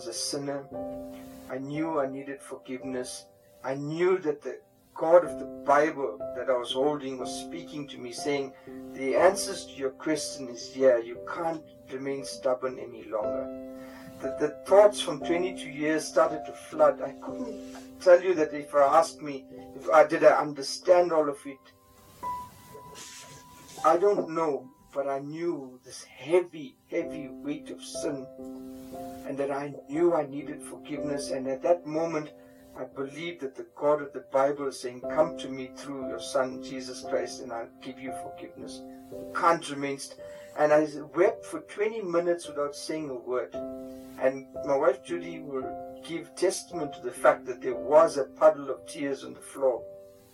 was a sinner. I knew I needed forgiveness. I knew that the God of the Bible that I was holding was speaking to me, saying, The answers to your question is here. You can't remain stubborn any longer. The, the thoughts from 22 years started to flood. I couldn't tell you that if I asked me, if I did I understand all of it, I don't know, but I knew this heavy, heavy weight of sin, and that I knew I needed forgiveness. And at that moment, I believe that the God of the Bible is saying, Come to me through your Son, Jesus Christ, and I'll give you forgiveness. Can't remain. St-. And I wept for 20 minutes without saying a word. And my wife Judy will give testament to the fact that there was a puddle of tears on the floor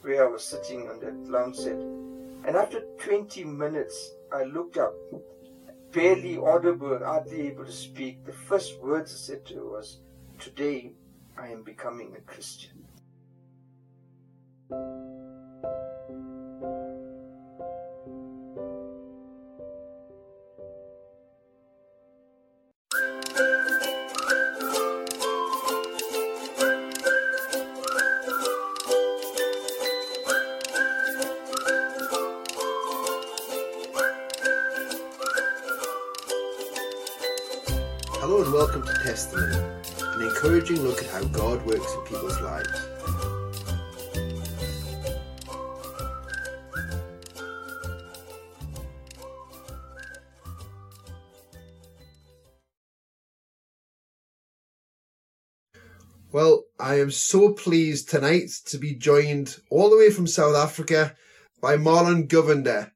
where I was sitting on that lounge set. And after 20 minutes, I looked up, barely audible, hardly able to speak. The first words I said to her was, Today I am becoming a Christian. Testimony, an encouraging look at how God works in people's lives. Well, I am so pleased tonight to be joined all the way from South Africa by Marlon Govender.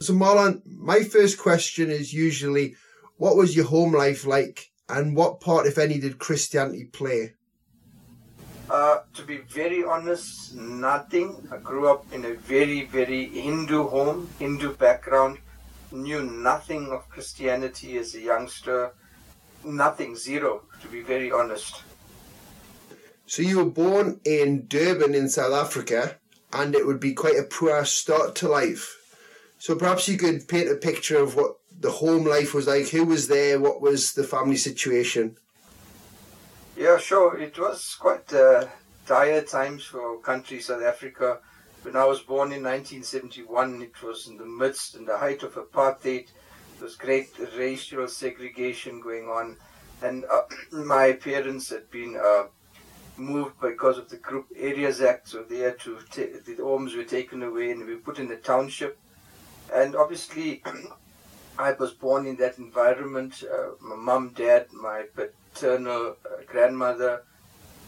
So, Marlon, my first question is usually what was your home life like and what part, if any, did Christianity play? Uh, to be very honest, nothing. I grew up in a very, very Hindu home, Hindu background. Knew nothing of Christianity as a youngster. Nothing, zero, to be very honest. So you were born in Durban in South Africa, and it would be quite a poor start to life. So perhaps you could paint a picture of what the home life was like. Who was there? What was the family situation? Yeah, sure. It was quite uh, dire times for country South Africa. When I was born in 1971, it was in the midst and the height of apartheid. There was great racial segregation going on, and uh, my parents had been uh, moved because of the Group Areas Act, so they had to ta- the homes were taken away and we were put in the township. And obviously, I was born in that environment. Uh, my mum, dad, my paternal uh, grandmother,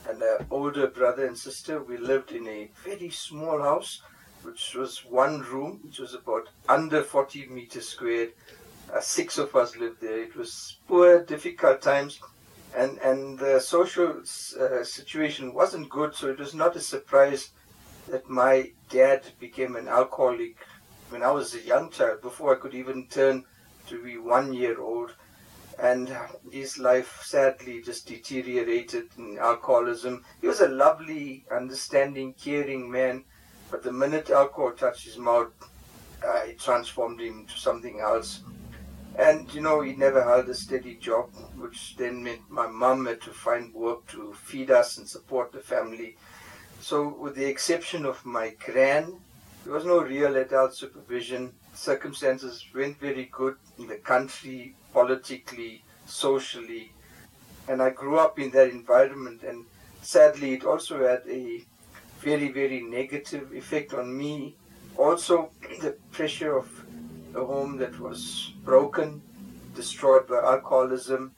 and an older brother and sister. We lived in a very small house, which was one room, which was about under 40 meters squared. Uh, six of us lived there. It was poor, difficult times, and and the social uh, situation wasn't good. So it was not a surprise that my dad became an alcoholic when I was a young child, before I could even turn to be one year old. And his life sadly just deteriorated in alcoholism. He was a lovely, understanding, caring man, but the minute alcohol touched his mouth, uh, it transformed him into something else. And you know, he never held a steady job, which then meant my mum had to find work to feed us and support the family. So, with the exception of my gran, there was no real adult supervision. Circumstances went very good in the country, politically, socially, and I grew up in that environment. And sadly, it also had a very, very negative effect on me. Also, the pressure of a home that was broken, destroyed by alcoholism,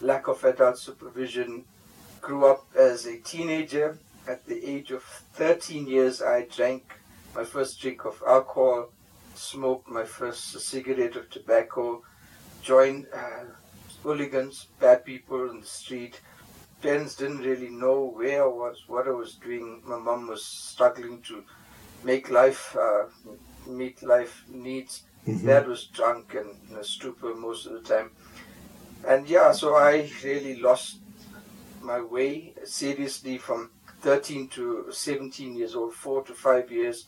lack of adult supervision. Grew up as a teenager. At the age of 13 years, I drank my first drink of alcohol, smoked my first cigarette of tobacco, joined uh, hooligans, bad people in the street. Parents didn't really know where I was, what I was doing. My mom was struggling to make life, uh, meet life needs. Mm-hmm. Dad was drunk and in a stupor most of the time. And yeah, so I really lost my way seriously from 13 to 17 years old, four to five years.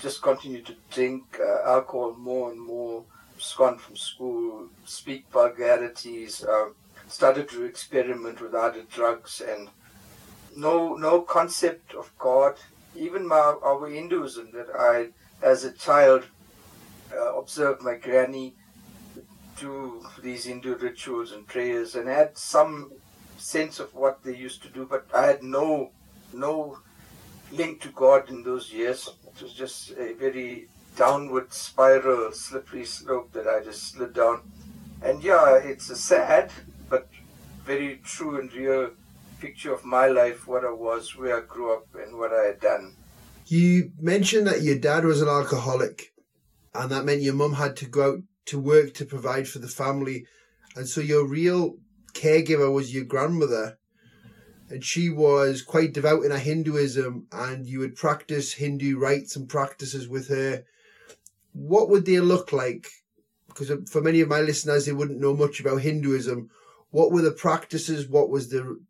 Just continued to drink uh, alcohol more and more, abscond from school, speak vulgarities, uh, started to experiment with other drugs and no no concept of God. Even my, our Hinduism that I, as a child, uh, observed my granny do these Hindu rituals and prayers and had some sense of what they used to do, but I had no no link to God in those years. It was just a very downward spiral, slippery slope that I just slid down. And yeah, it's a sad but very true and real picture of my life, what I was, where I grew up, and what I had done. You mentioned that your dad was an alcoholic, and that meant your mum had to go out to work to provide for the family. And so your real caregiver was your grandmother. And she was quite devout in her Hinduism, and you would practice Hindu rites and practices with her. What would they look like? Because for many of my listeners, they wouldn't know much about Hinduism. What were the practices? What was the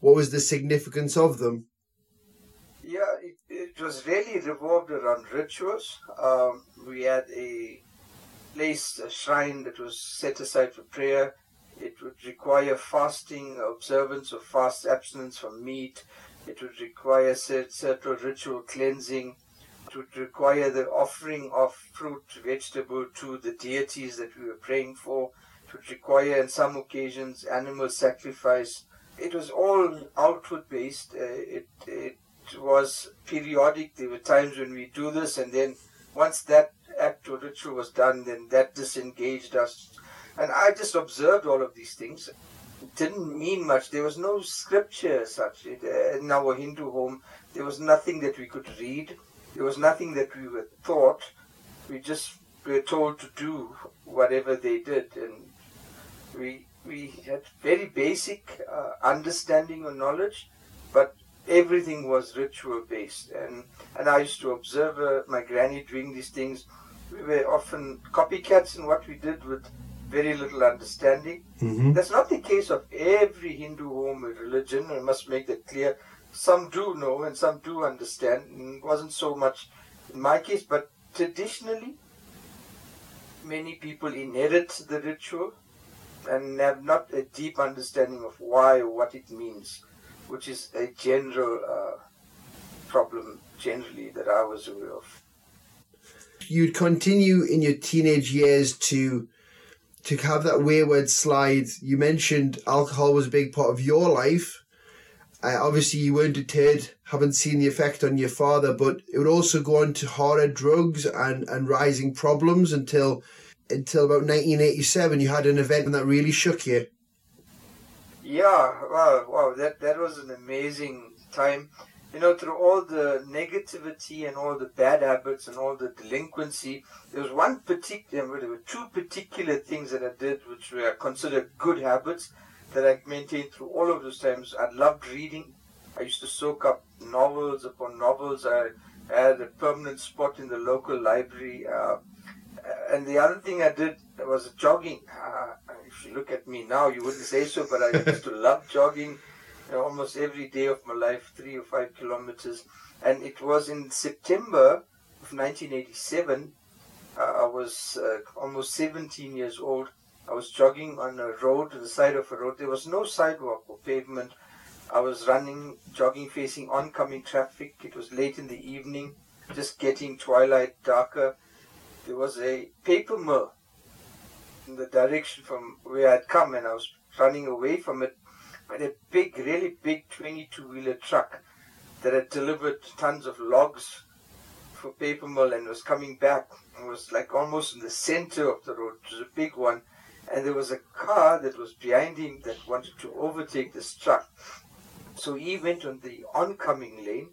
what was the significance of them? Yeah, it, it was really revolved around rituals. Um, we had a place, a shrine that was set aside for prayer. It would require fasting, observance of fast abstinence from meat. It would require certain ritual cleansing. It would require the offering of fruit, vegetable to the deities that we were praying for. It would require, in some occasions, animal sacrifice. It was all outward based. Uh, it, it was periodic. There were times when we do this, and then once that act or ritual was done, then that disengaged us. And I just observed all of these things. It didn't mean much. There was no scripture as such. It, uh, in our Hindu home, there was nothing that we could read. There was nothing that we were taught. We just were told to do whatever they did. And we, we had very basic uh, understanding or knowledge, but everything was ritual based. And, and I used to observe uh, my granny doing these things we were often copycats in what we did with very little understanding. Mm-hmm. That's not the case of every Hindu home religion. I must make that clear. Some do know and some do understand. It wasn't so much in my case, but traditionally, many people inherit the ritual and have not a deep understanding of why or what it means, which is a general uh, problem generally that I was aware of you'd continue in your teenage years to to have that wayward slide. You mentioned alcohol was a big part of your life. Uh, obviously, you weren't deterred, haven't seen the effect on your father, but it would also go on to harder drugs and, and rising problems until until about 1987. You had an event that really shook you. Yeah, wow, wow, that that was an amazing time you know, through all the negativity and all the bad habits and all the delinquency, there was one particular, there were two particular things that I did which were considered good habits that I maintained through all of those times. I loved reading. I used to soak up novels upon novels. I had a permanent spot in the local library. Uh, and the other thing I did was jogging. Uh, if you look at me now, you wouldn't say so, but I used to love jogging almost every day of my life, three or five kilometers. And it was in September of 1987. Uh, I was uh, almost 17 years old. I was jogging on a road, the side of a road. There was no sidewalk or pavement. I was running, jogging, facing oncoming traffic. It was late in the evening, just getting twilight, darker. There was a paper mill in the direction from where I'd come, and I was running away from it but a big, really big 22 wheeler truck that had delivered tons of logs for paper mill and was coming back and was like almost in the center of the road. It was a big one. And there was a car that was behind him that wanted to overtake this truck. So he went on the oncoming lane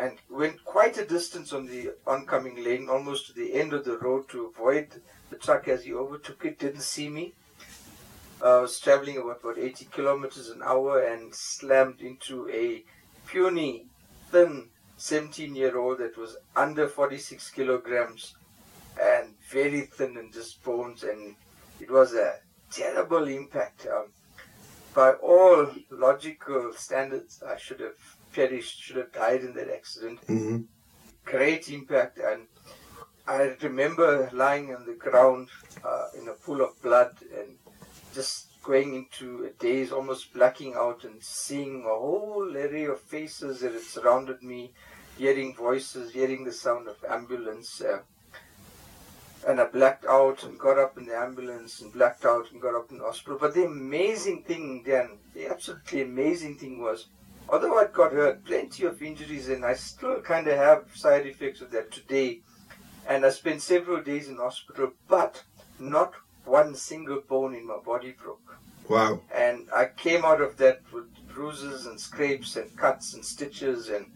and went quite a distance on the oncoming lane, almost to the end of the road to avoid the truck as he overtook it, didn't see me. I was traveling about, about 80 kilometers an hour and slammed into a puny, thin 17 year old that was under 46 kilograms and very thin and just bones. And it was a terrible impact. Um, by all logical standards, I should have perished, should have died in that accident. Mm-hmm. Great impact. And I remember lying on the ground uh, in a pool of blood and just going into a daze, almost blacking out and seeing a whole array of faces that had surrounded me, hearing voices, hearing the sound of ambulance. Uh, and I blacked out and got up in the ambulance and blacked out and got up in the hospital. But the amazing thing then, the absolutely amazing thing was, although I'd got hurt, plenty of injuries, and I still kind of have side effects of that today. And I spent several days in hospital, but not one single bone in my body broke. Wow. And I came out of that with bruises and scrapes and cuts and stitches and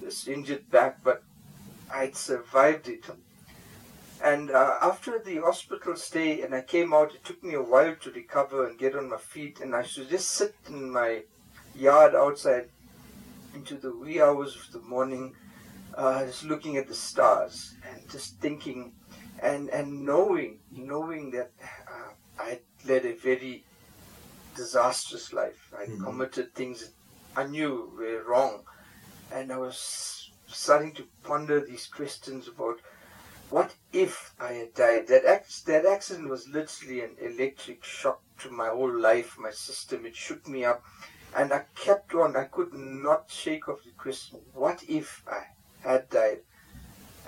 this injured back, but I'd survived it. And uh, after the hospital stay, and I came out, it took me a while to recover and get on my feet, and I should just sit in my yard outside into the wee hours of the morning, uh, just looking at the stars and just thinking and, and knowing, knowing that uh, I had led a very disastrous life. I mm-hmm. committed things I knew were wrong. And I was starting to ponder these questions about what if I had died? That, ac- that accident was literally an electric shock to my whole life, my system. It shook me up. And I kept on. I could not shake off the question, what if I had died?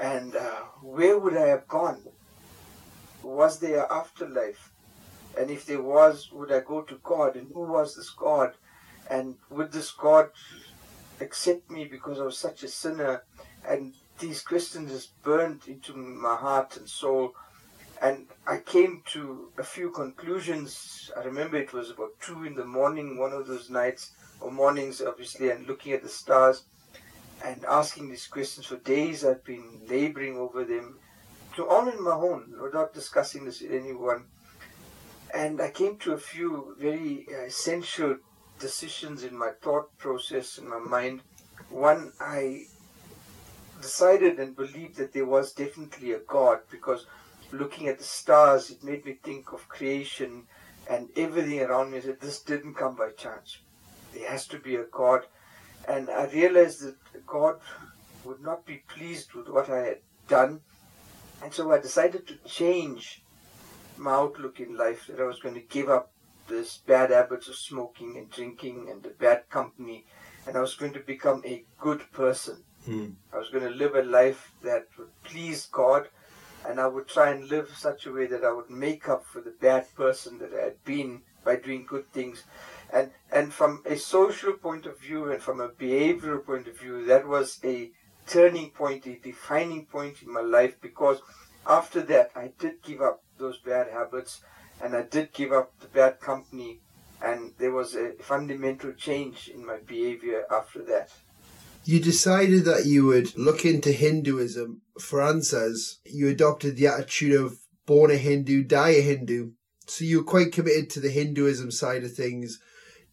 And uh, where would I have gone? Was there afterlife? And if there was, would I go to God? And who was this God? And would this God accept me because I was such a sinner? And these questions just burned into my heart and soul. And I came to a few conclusions. I remember it was about two in the morning, one of those nights, or mornings, obviously, and looking at the stars and asking these questions for days. I've been laboring over them, to all in my own, without discussing this with anyone. And I came to a few very uh, essential decisions in my thought process, in my mind. One, I decided and believed that there was definitely a God because looking at the stars, it made me think of creation and everything around me. That this didn't come by chance. There has to be a God. And I realized that God would not be pleased with what I had done. And so I decided to change my outlook in life, that I was going to give up this bad habits of smoking and drinking and the bad company, and I was going to become a good person. Hmm. I was going to live a life that would please God, and I would try and live such a way that I would make up for the bad person that I had been by doing good things. And and from a social point of view and from a behavioral point of view, that was a turning point, a defining point in my life because after that I did give up those bad habits and I did give up the bad company and there was a fundamental change in my behavior after that. You decided that you would look into Hinduism for answers. You adopted the attitude of born a Hindu, die a Hindu. So you're quite committed to the Hinduism side of things.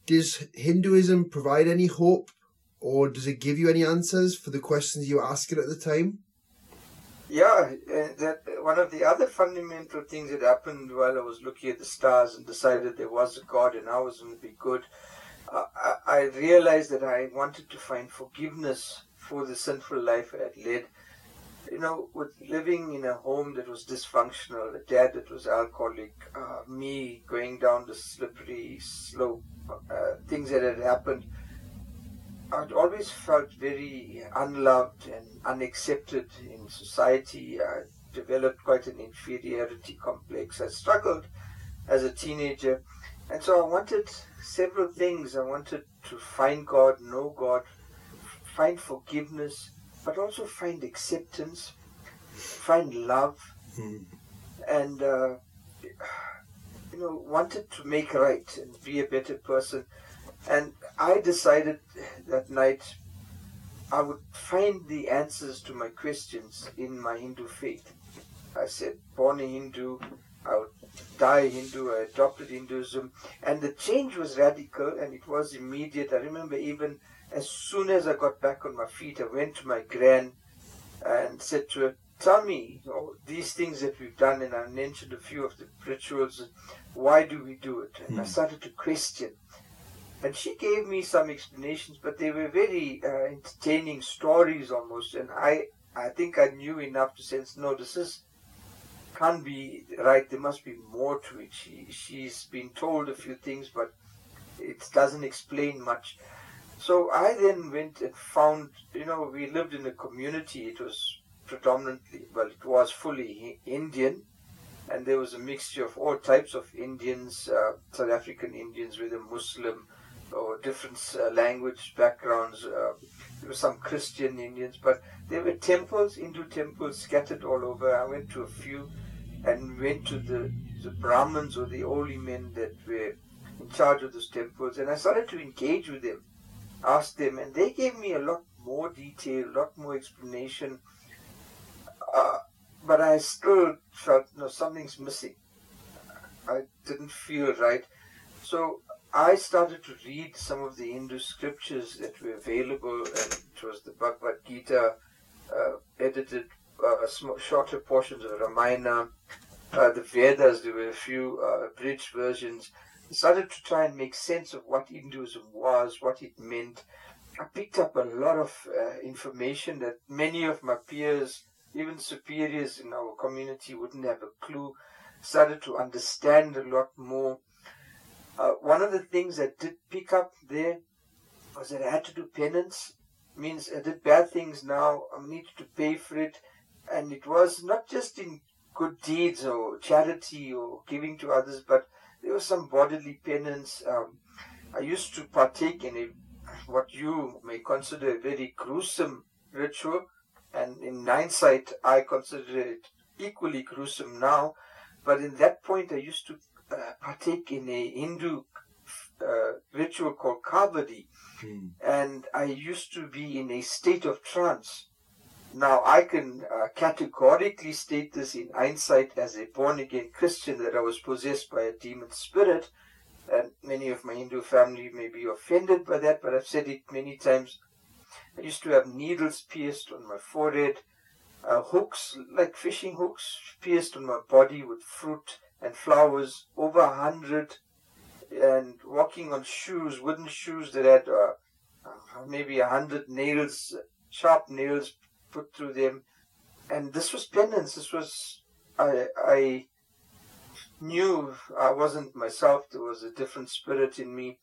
Does Hinduism provide any hope or does it give you any answers for the questions you were asking at the time? Yeah, that one of the other fundamental things that happened while I was looking at the stars and decided there was a God and I was going to be good uh, I realized that I wanted to find forgiveness for the sinful life I had led. You know, with living in a home that was dysfunctional, a dad that was alcoholic, uh, me going down the slippery slope, uh, things that had happened, I'd always felt very unloved and unaccepted in society. I developed quite an inferiority complex. I struggled as a teenager and so I wanted several things. I wanted to find God, know God, find forgiveness, but also find acceptance, find love, mm. and uh, know wanted to make right and be a better person. And I decided that night I would find the answers to my questions in my Hindu faith. I said, born a Hindu, I would die Hindu, I adopted Hinduism, and the change was radical and it was immediate. I remember even as soon as I got back on my feet, I went to my gran and said to her, Tell me you know, these things that we've done, and I mentioned a few of the rituals. Why do we do it? And mm. I hmm. started to question. And she gave me some explanations, but they were very uh, entertaining stories almost. And I, I think I knew enough to sense, no, this is can't be right. There must be more to it. She she's been told a few things, but it doesn't explain much. So I then went and found. You know, we lived in a community. It was predominantly, well, it was fully Indian, and there was a mixture of all types of Indians, uh, South African Indians, whether Muslim or different uh, language backgrounds. Uh, there were some Christian Indians, but there were temples, Hindu temples scattered all over. I went to a few and went to the, the Brahmins or the holy men that were in charge of those temples, and I started to engage with them, ask them, and they gave me a lot more detail, a lot more explanation. Uh, but I still felt no something's missing. I didn't feel right. So I started to read some of the Hindu scriptures that were available, and it was the Bhagavad Gita, uh, edited uh, shorter portions of Ramayana, uh, the Vedas. There were a few uh, abridged versions. I started to try and make sense of what Hinduism was, what it meant. I picked up a lot of uh, information that many of my peers, even superiors in our community, wouldn't have a clue. Started to understand a lot more uh, one of the things I did pick up there was that I had to do penance. Means I did bad things now. I needed to pay for it, and it was not just in good deeds or charity or giving to others, but there was some bodily penance. Um, I used to partake in a what you may consider a very gruesome ritual, and in hindsight, I consider it equally gruesome now. But in that point, I used to uh, partake in a Hindu uh, ritual called Kavadi, hmm. and I used to be in a state of trance. Now, I can uh, categorically state this in hindsight as a born again Christian that I was possessed by a demon spirit, and many of my Hindu family may be offended by that, but I've said it many times. I used to have needles pierced on my forehead, uh, hooks, like fishing hooks, pierced on my body with fruit and flowers, over a hundred, and walking on shoes, wooden shoes that had uh, maybe a hundred nails, sharp nails put through them. And this was penance. This was, I, I knew I wasn't myself. There was a different spirit in me.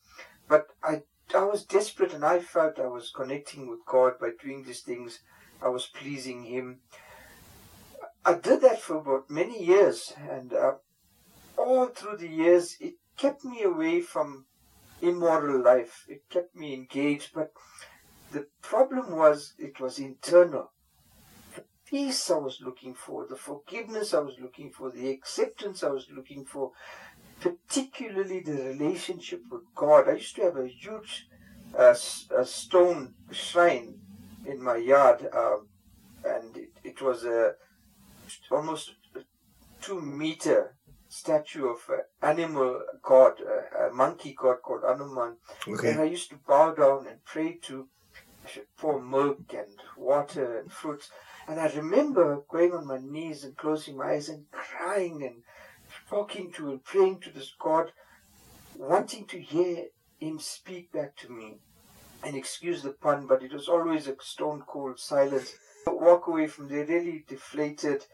But I, I was desperate and I felt I was connecting with God by doing these things. I was pleasing Him. I did that for about many years, and uh, all through the years, it kept me away from immoral life. It kept me engaged, but the problem was it was internal. The peace I was looking for, the forgiveness I was looking for, the acceptance I was looking for, particularly the relationship with God. I used to have a huge uh, a stone shrine in my yard, um, and it, it was a almost two meter statue of an animal god, a, a monkey god called Anuman, Okay. And I used to bow down and pray to. Pour milk and water and fruits. And I remember going on my knees and closing my eyes and crying and talking to and praying to this God, wanting to hear him speak back to me. And excuse the pun, but it was always a stone cold silence. I Walk away from there really deflated.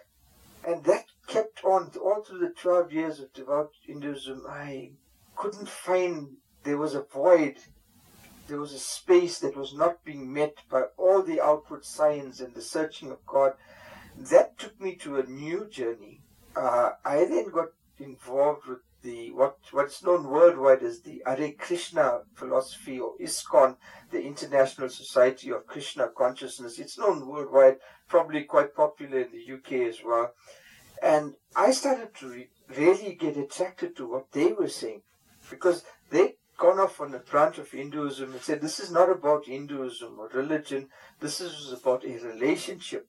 And that kept on all through the 12 years of devout Hinduism. I couldn't find, there was a void, there was a space that was not being met by all the outward signs and the searching of God. That took me to a new journey. Uh, I then got involved with the what what's known worldwide as the Hare Krishna philosophy or ISKCON, the International Society of Krishna Consciousness. It's known worldwide, probably quite popular in the UK as well. And I started to re- really get attracted to what they were saying because they'd gone off on a branch of Hinduism and said, this is not about Hinduism or religion, this is about a relationship.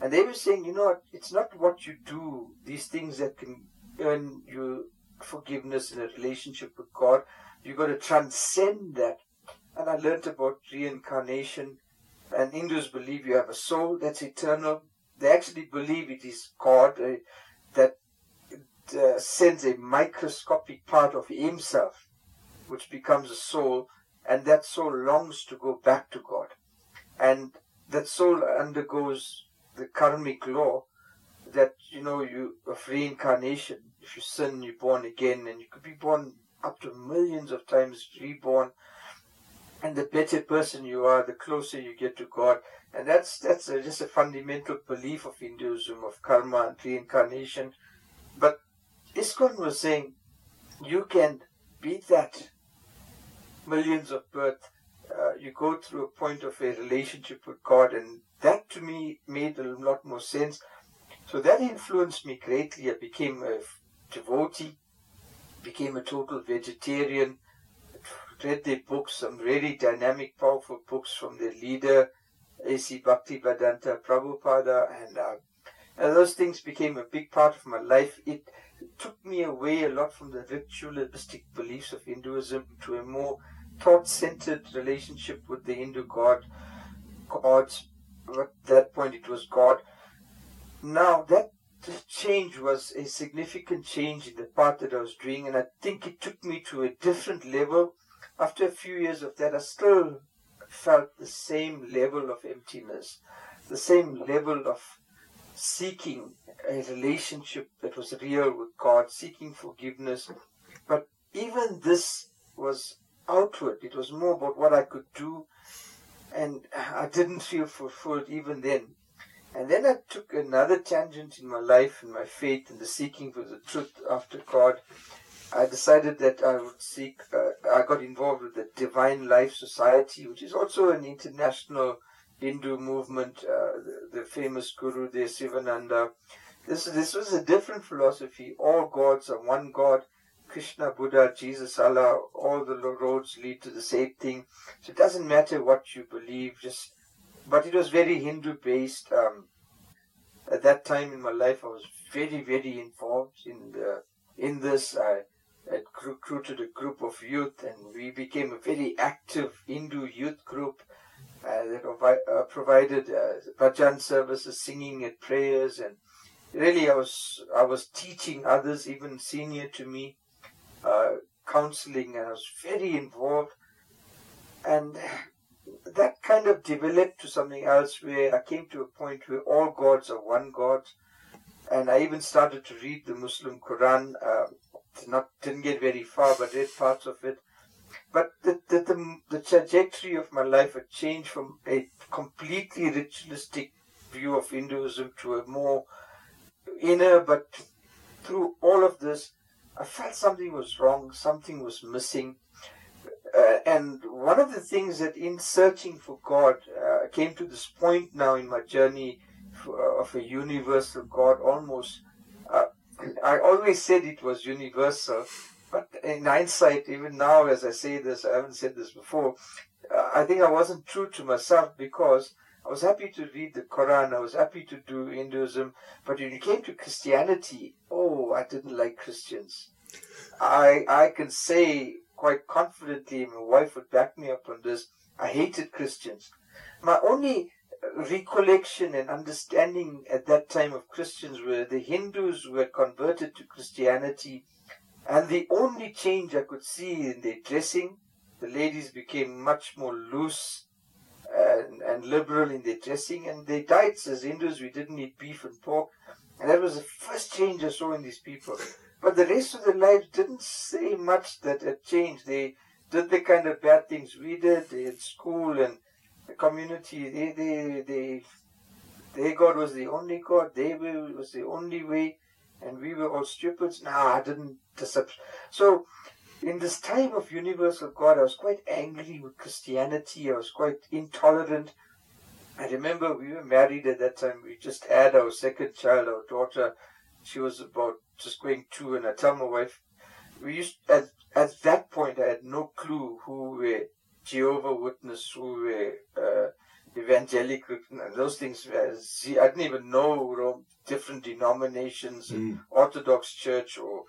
And they were saying, you know it's not what you do, these things that can earn you forgiveness in a relationship with God. You've got to transcend that. And I learned about reincarnation. And Hindus believe you have a soul that's eternal, they actually believe it is God uh, that uh, sends a microscopic part of himself, which becomes a soul, and that soul longs to go back to God. And that soul undergoes the karmic law that you know you of reincarnation. If you sin, you're born again, and you could be born up to millions of times reborn. And the better person you are, the closer you get to God. And that's that's a, just a fundamental belief of Hinduism of karma and reincarnation. But ISKCON was saying you can beat that millions of birth. Uh, you go through a point of a relationship with God, and that to me made a lot more sense. So that influenced me greatly. I became a devotee, became a total vegetarian, read their books, some really dynamic, powerful books from their leader, A.C. Bhaktivedanta Prabhupada, and, uh, and those things became a big part of my life. It took me away a lot from the ritualistic beliefs of Hinduism to a more thought-centered relationship with the Hindu god, gods. At that point, it was God. Now that change was a significant change in the part that I was doing, and I think it took me to a different level. After a few years of that, I still felt the same level of emptiness, the same level of seeking a relationship that was real with God, seeking forgiveness. But even this was outward. It was more about what I could do, and I didn't feel fulfilled even then. And then I took another tangent in my life and my faith and the seeking for the truth after God. I decided that I would seek, uh, I got involved with the Divine Life Society, which is also an international Hindu movement, uh, the, the, famous guru there, Sivananda. This, this was a different philosophy. All gods are one God. Krishna, Buddha, Jesus, Allah, all the roads lead to the same thing. So it doesn't matter what you believe, just but it was very Hindu based. Um, at that time in my life, I was very, very involved in the in this. I had recruited a group of youth, and we became a very active Hindu youth group. Uh, that uh, provided uh, bhajan services, singing at prayers, and really, I was I was teaching others, even senior to me, uh, counseling, and I was very involved. And that kind of developed to something else where I came to a point where all gods are one God. And I even started to read the Muslim Quran. Uh, not didn't get very far, but read parts of it. But the, the, the, the trajectory of my life had changed from a completely ritualistic view of Hinduism to a more inner, but through all of this, I felt something was wrong, something was missing. Uh, and one of the things that in searching for God uh, came to this point now in my journey for, uh, of a universal God almost. Uh, I always said it was universal, but in hindsight, even now as I say this, I haven't said this before, uh, I think I wasn't true to myself because I was happy to read the Quran, I was happy to do Hinduism, but when it came to Christianity, oh, I didn't like Christians. I I can say quite confidently, my wife would back me up on this, I hated Christians. My only recollection and understanding at that time of Christians were the Hindus had converted to Christianity, and the only change I could see in their dressing, the ladies became much more loose and, and liberal in their dressing, and their diets as Hindus, we didn't eat beef and pork, and that was the first change I saw in these people. But the rest of their lives didn't say much that had changed. They did the kind of bad things we did. Had school and the community. They, they, they, their God was the only God. They were, was the only way. And we were all stupids. No, I didn't accept. So, in this time of universal God, I was quite angry with Christianity. I was quite intolerant. I remember we were married at that time. We just had our second child, our daughter. She was about just going to, and I tell my wife, we used at at that point I had no clue who were Jehovah Witness, who were uh, evangelical, and those things. I didn't even know different denominations, mm. Orthodox Church or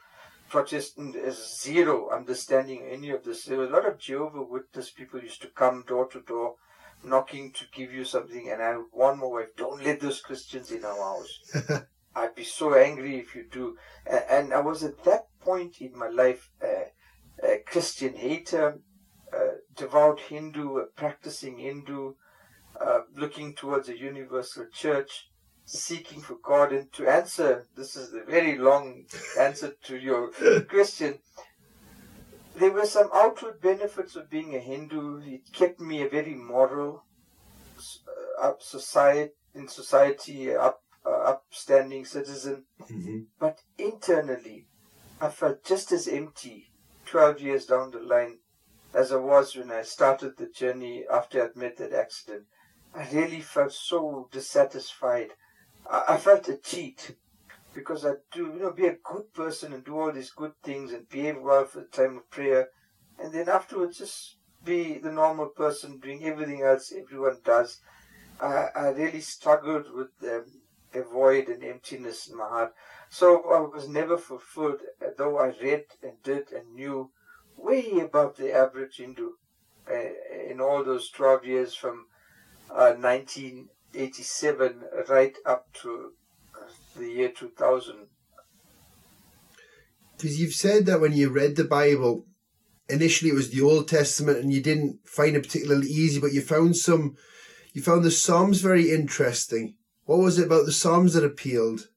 Protestant. Is zero understanding any of this. There were a lot of Jehovah Witness people used to come door to door knocking to give you something, and I warned my wife, don't let those Christians in our house. I'd be so angry if you do. And I was at that point in my life a, a Christian hater, a devout Hindu, a practicing Hindu, uh, looking towards a universal church. seeking for God. And to answer, this is the very long answer to your question. There were some outward benefits of being a Hindu. It kept me a very moral, uh, up society in society, up upstanding citizen. Mm-hmm. But internally, I felt just as empty 12 years down the line as I was when I started the journey after I'd met that accident. I really felt so dissatisfied. I, I felt a cheat because I do, you know, be a good person and do all these good things and behave well for the time of prayer, and then afterwards just be the normal person doing everything else everyone does. I, I really struggled with um, a void and emptiness in my heart. So I was never fulfilled, though I read and did and knew way above the average Hindu uh, in all those 12 years from uh, 1987 right up to the year 2000. Because you've said that when you read the Bible, initially it was the Old Testament and you didn't find it particularly easy, but you found some, you found the Psalms very interesting. What was it about the Psalms that appealed?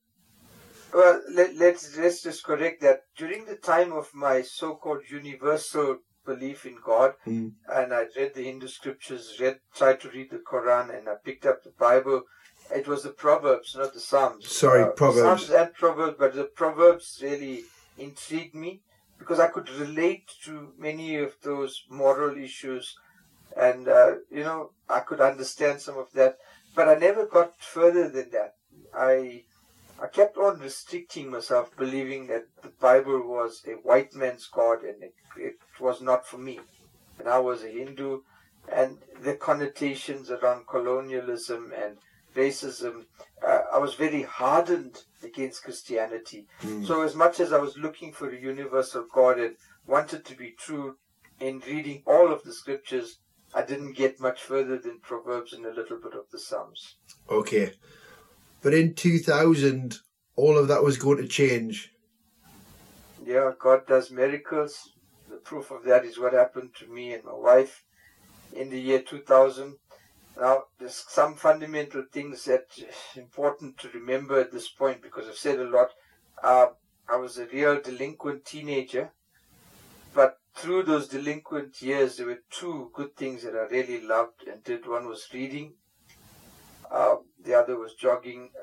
Well, let, let's let's just correct that. During the time of my so-called universal belief in God, Mm. and I read the Hindu scriptures, read, tried to read the Quran, and I picked up the Bible. It was the Proverbs, not the Psalms. Sorry, Proverbs. Psalms and Proverbs, but the Proverbs really intrigued me because I could relate to many of those moral issues, and uh, you know I could understand some of that. But I never got further than that. I I kept on restricting myself, believing that the Bible was a white man's God and it, it was not for me. And I was a Hindu, and the connotations around colonialism and racism, uh, I was very hardened against Christianity. Mm. So, as much as I was looking for a universal God and wanted to be true in reading all of the scriptures, I didn't get much further than Proverbs and a little bit of the Psalms. Okay. But in 2000, all of that was going to change. Yeah, God does miracles. The proof of that is what happened to me and my wife in the year 2000. Now, there's some fundamental things that are important to remember at this point because I've said a lot. Uh, I was a real delinquent teenager, but through those delinquent years, there were two good things that I really loved and did. One was reading, uh, the other was jogging.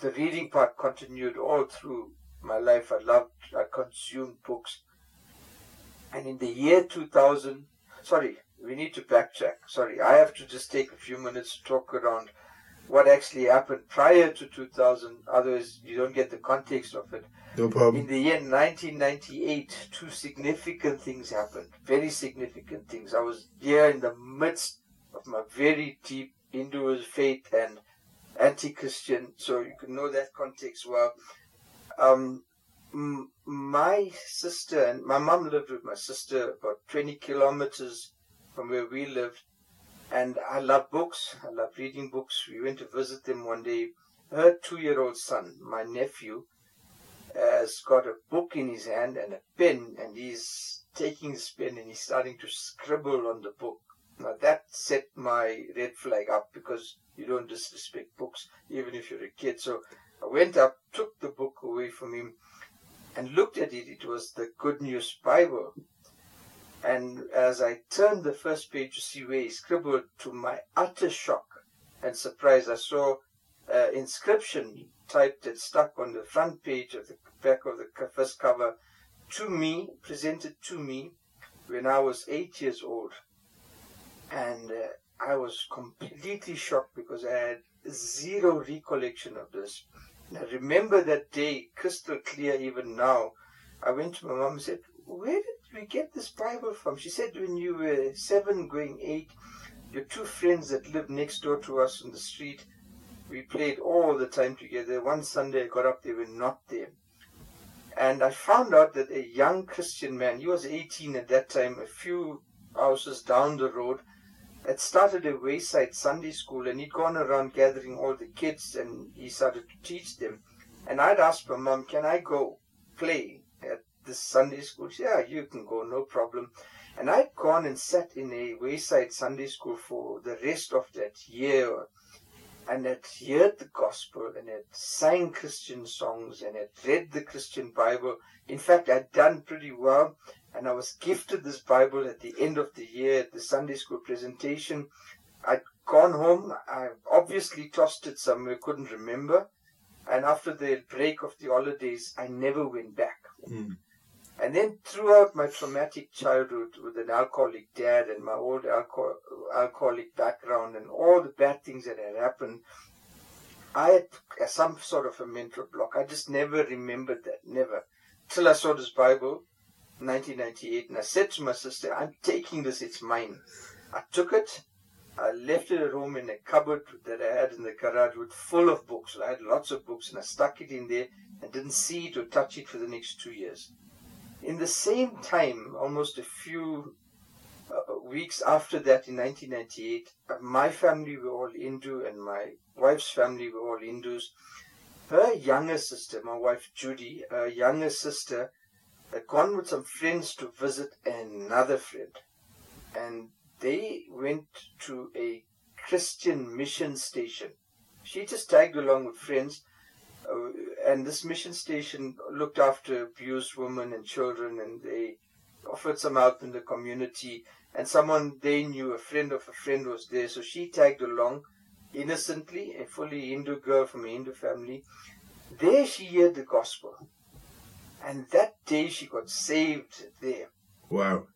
The reading part continued all through my life. I loved, I consumed books. And in the year 2000, sorry, we need to backtrack. Sorry, I have to just take a few minutes to talk around what actually happened prior to 2000. Otherwise, you don't get the context of it. No problem. In the year 1998, two significant things happened. Very significant things. I was here in the midst of my very deep Hindu faith and anti-Christian, so you can know that context well. Um, my sister and my mom lived with my sister about 20 kilometers from where we lived, and I love books. I love reading books. We went to visit them one day. Her two-year-old son, my nephew, has got a book in his hand and a pen, and he's taking his pen and he's starting to scribble on the book. Now that set my red flag up because you don't disrespect books, even if you're a kid. So I went up, took the book away from him, and looked at it. It was the Good News Bible. And as I turned the first page to see where he scribbled, to my utter shock and surprise, I saw uh, inscription typed and stuck on the front page of the back of the first cover to me, presented to me when I was eight years old. And uh, I was completely shocked because I had zero recollection of this. And I remember that day crystal clear even now. I went to my mom and said, Where did we get this Bible from? She said, When you were seven, going eight, your two friends that lived next door to us on the street we played all the time together. One Sunday I got up, they were not there. And I found out that a young Christian man, he was 18 at that time, a few houses down the road, had started a wayside Sunday school and he'd gone around gathering all the kids and he started to teach them. And I'd asked my mom, can I go play at this Sunday school? She said, yeah, you can go, no problem. And I'd gone and sat in a wayside Sunday school for the rest of that year and had heard the gospel and had sang Christian songs and had read the Christian Bible. In fact, I'd done pretty well, and I was gifted this Bible at the end of the year at the Sunday school presentation. I'd gone home. I obviously tossed it somewhere, couldn't remember. And after the break of the holidays, I never went back. Mm. And then throughout my traumatic childhood with an alcoholic dad and my old alco- alcoholic background and all the bad things that had happened, I had some sort of a mental block. I just never remembered that, never. Till I saw this Bible, 1998, and I said to my sister, I'm taking this, it's mine. I took it, I left it at home in a cupboard that I had in the garage with full of books. I had lots of books and I stuck it in there and didn't see it or touch it for the next two years. In the same time, almost a few uh, weeks after that in 1998, uh, my family were all Hindu and my wife's family were all Hindus. Her younger sister, my wife Judy, her younger sister, had gone with some friends to visit another friend. And they went to a Christian mission station. She just tagged along with friends, uh, and this mission station looked after abused women and children, and they offered some help in the community. And someone they knew, a friend of a friend, was there, so she tagged along innocently, a fully Hindu girl from a Hindu family. There she heard the gospel. And that day she got saved there. Wow.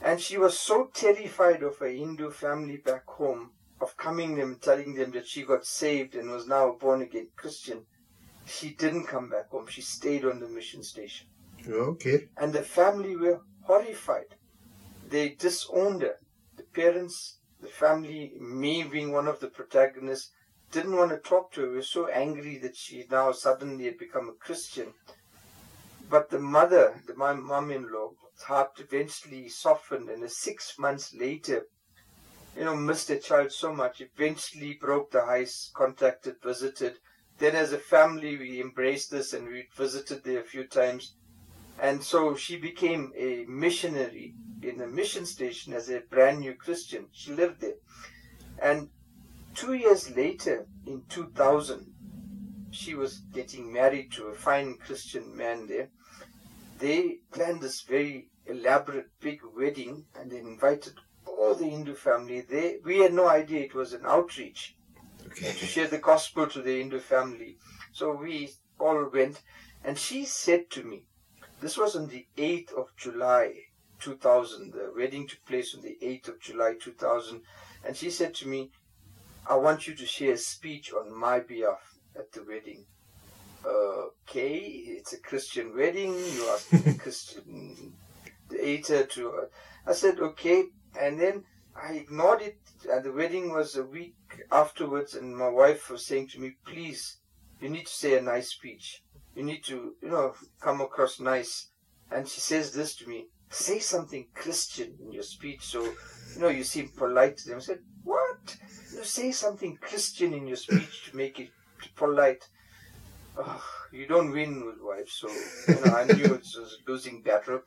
And she was so terrified of her Hindu family back home, of coming them telling them that she got saved and was now a born again Christian, she didn't come back home. She stayed on the mission station. Okay. And the family were horrified. They disowned her. The parents, the family, me being one of the protagonists, didn't want to talk to her. We were so angry that she now suddenly had become a Christian. But the mother, the, my mom-in-law, heart eventually softened, and six months later, you know, missed her child so much, eventually broke the ice, contacted, visited. Then as a family, we embraced this and we visited there a few times. And so she became a missionary in a mission station as a brand new Christian. She lived there. And two years later, in 2000, she was getting married to a fine Christian man there. They planned this very elaborate big wedding and they invited all the Hindu family. there we had no idea it was an outreach Okay. to share the gospel to the Hindu family. So we all went, and she said to me, this was on the 8th of July 2000. The wedding took place on the 8th of July 2000, and she said to me, I want you to share a speech on my behalf at the wedding. Okay, it's a Christian wedding. You asked a Christian theater to. Uh, I said okay, and then I ignored it. And the wedding was a week afterwards, and my wife was saying to me, "Please, you need to say a nice speech. You need to, you know, come across nice." And she says this to me: "Say something Christian in your speech, so you know you seem polite to them." I said, "What? You say something Christian in your speech to make it polite." Oh, you don't win with wives, so you know, I knew it was a losing battle.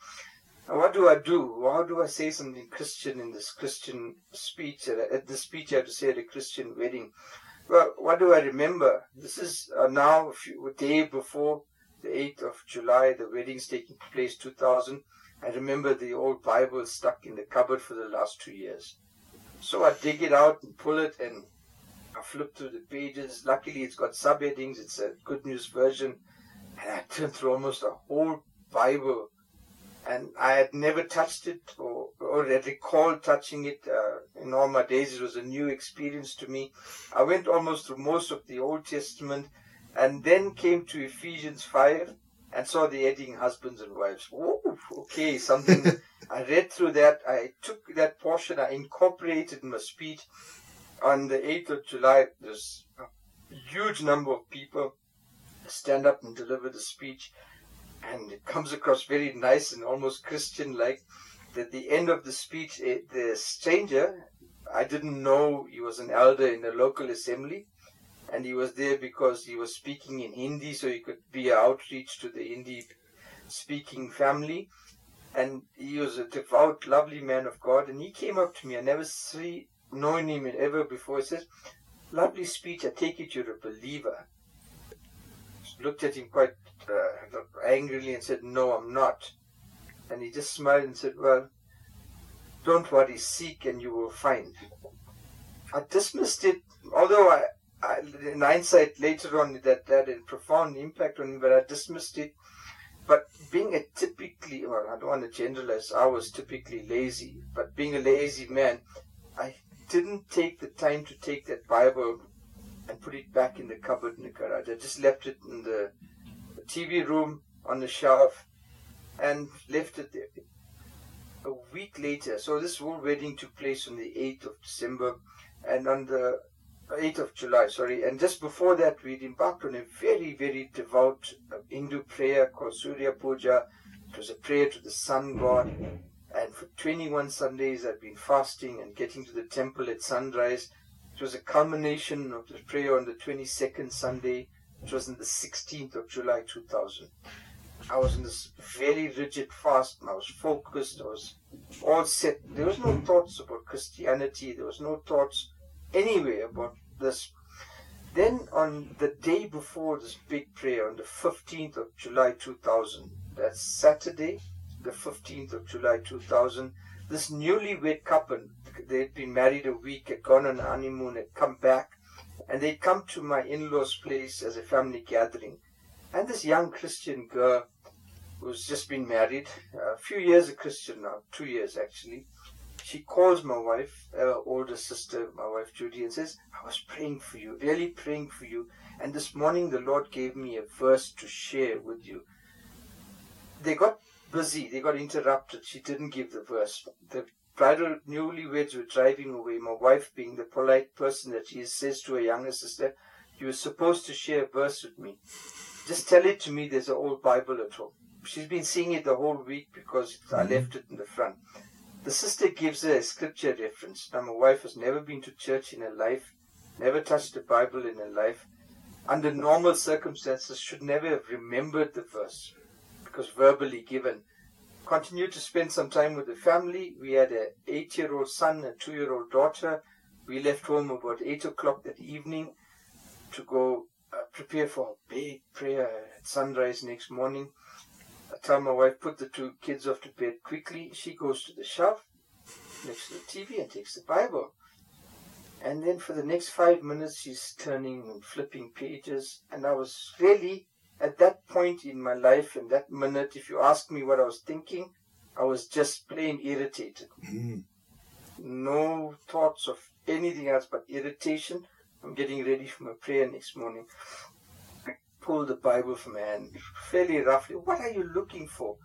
What do I do? How do I say something Christian in this Christian speech? At, the speech I have to say at a Christian wedding. Well, what do I remember? This is uh, now a, day before the 8th of July. The wedding's taking place 2000. I remember the old Bible stuck in the cupboard for the last two years. So I dig it out and pull it and I flip through the pages. Luckily, it's got subheadings. It's a good news version. And I turn through almost a whole Bible. And I had never touched it or, or had recalled touching it. Uh, in all my days, it was a new experience to me. I went almost through most of the Old Testament and then came to Ephesians 5 and saw the heading husbands and wives. Oh, okay, something. I read through that. I took that portion, I incorporated in my speech on the 8th of July, there's a huge number of people stand up and deliver the speech, and it comes across very nice and almost Christian like. At the end of the speech, eh, the stranger, I didn't know he was an elder in the local assembly, and he was there because he was speaking in Hindi, so he could be an outreach to the Hindi speaking family. And he was a devout, lovely man of God, and he came up to me. I never see known him ever before. He says, lovely speech. I take it you're a believer. Looked at him quite uh, angrily and said, No, I'm not. And he just smiled and said, Well, don't worry, seek and you will find. I dismissed it, although I, I in hindsight later on that, that had a profound impact on me, but I dismissed it. But being a typically, well, I don't want to generalize, I was typically lazy, but being a lazy man, I didn't take the time to take that Bible and put it back in the cupboard in the garage. I just left it in the, the TV room on the shelf and left it there. A week later, so this whole wedding took place on the 8th of December, and on the 8th of July, sorry, and just before that, we'd embarked on a very, very devout uh, Hindu prayer called Surya Puja. It was a prayer to the sun god, and for 21 Sundays, I'd been fasting and getting to the temple at sunrise. It was a culmination of the prayer on the 22nd Sunday, which was on the 16th of July 2000. I was in this very rigid fast and I was focused. I was all set. There was no thoughts about Christianity. There was no thoughts anyway about this. Then on the day before this big prayer, on the 15th of July 2000, that's Saturday, the 15th of July 2000, this newlywed couple, they'd been married a week, had gone on honeymoon, had come back, and they'd come to my in-laws' place as a family gathering. And this young Christian girl who's just been married, a few years a Christian now, two years actually, she calls my wife, her older sister, my wife Judy, and says, I was praying for you, really praying for you. And this morning the Lord gave me a verse to share with you. They got busy, they got interrupted. She didn't give the verse. The bridal newlyweds were driving away. My wife, being the polite person that she is, says to her younger sister, You were supposed to share a verse with me. Just tell it to me, there's an old Bible at home. She's been seeing it the whole week because I Mm-hmm. left it in the front. The sister gives her a scripture reference. Now, my wife has never been to church in her life, never touched the Bible in her life. Under normal circumstances, should never have remembered the verse because verbally given. Continued to spend some time with the family. We had an eight-year-old son, and a two-year-old daughter. We left home about eight o'clock that evening to go uh, prepare for a big prayer at sunrise next morning. I tell my wife, put the two kids off to bed quickly. She goes to the shelf next to the TV and takes the Bible. And then for the next five minutes, she's turning and flipping pages. And I was really, at that point in my life, in that minute, if you ask me what I was thinking, I was just plain irritated. Mm. No thoughts of anything else but irritation. I'm getting ready for my prayer next morning. I pull the Bible from my hand fairly roughly. What are you looking for?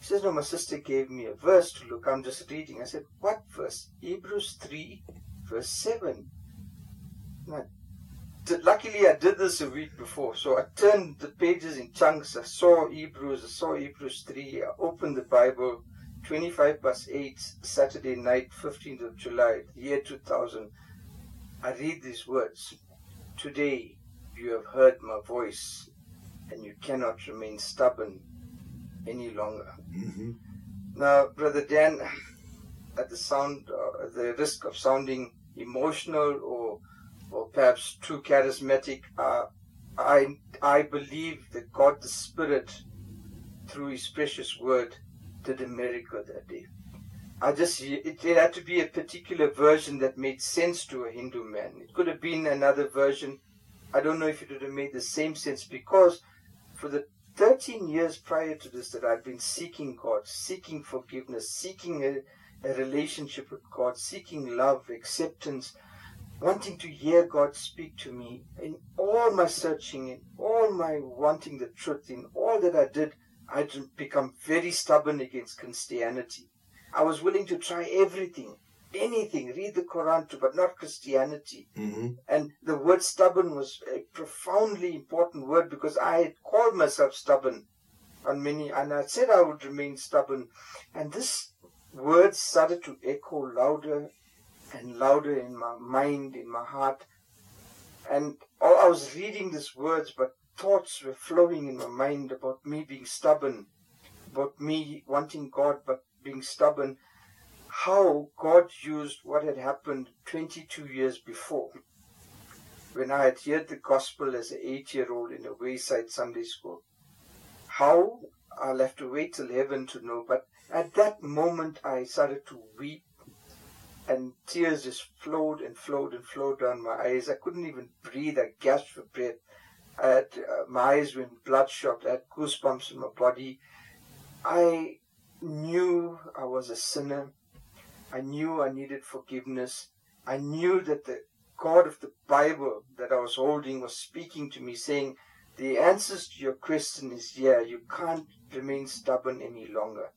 She says, No, my sister gave me a verse to look. I'm just reading. I said, What verse? Hebrews 3, verse 7. And I did- luckily, I did this a week before. So I turned the pages in chunks. I saw Hebrews. I saw Hebrews 3. I opened the Bible. 25 past 8, Saturday night, 15th of July, year 2000. I read these words Today you have heard my voice, and you cannot remain stubborn any longer. hmm Now, Brother Dan, at the sound, uh, the risk of sounding emotional or, or perhaps too charismatic, uh, I, I believe that God the Spirit, through His precious Word, did a miracle that day. I just, it, it had to be a particular version that made sense to a Hindu man. It could have been another version. I don't know if it would have made the same sense because for the 13 years prior to this that I'd been seeking God, seeking forgiveness, seeking a, a relationship with God, seeking love, acceptance, wanting to hear God speak to me. In all my searching, in all my wanting the truth, in all that I did, I'd become very stubborn against Christianity. I was willing to try everything, anything, read the Quran too, but not Christianity. hmm And the word stubborn was a profoundly important word because I had called myself stubborn on many, and I said I would remain stubborn. And this word started to echo louder and louder in my mind, in my heart. And all I was reading these words, but thoughts were flowing in my mind about me being stubborn, about me wanting God but being stubborn. How God used what had happened 22 years before when I had heard the gospel as an eight year old in a wayside Sunday school. How? I'll have to wait till heaven to know. But at that moment, I started to weep, and tears just flowed and flowed and flowed down my eyes. I couldn't even breathe. I gasped for breath. I had, uh, my eyes went bloodshot. I had goosebumps in my body. I knew I was a sinner. I knew I needed forgiveness. I knew that the God of the Bible that I was holding was speaking to me, saying, The answers to your question is here. You can't remain stubborn any longer.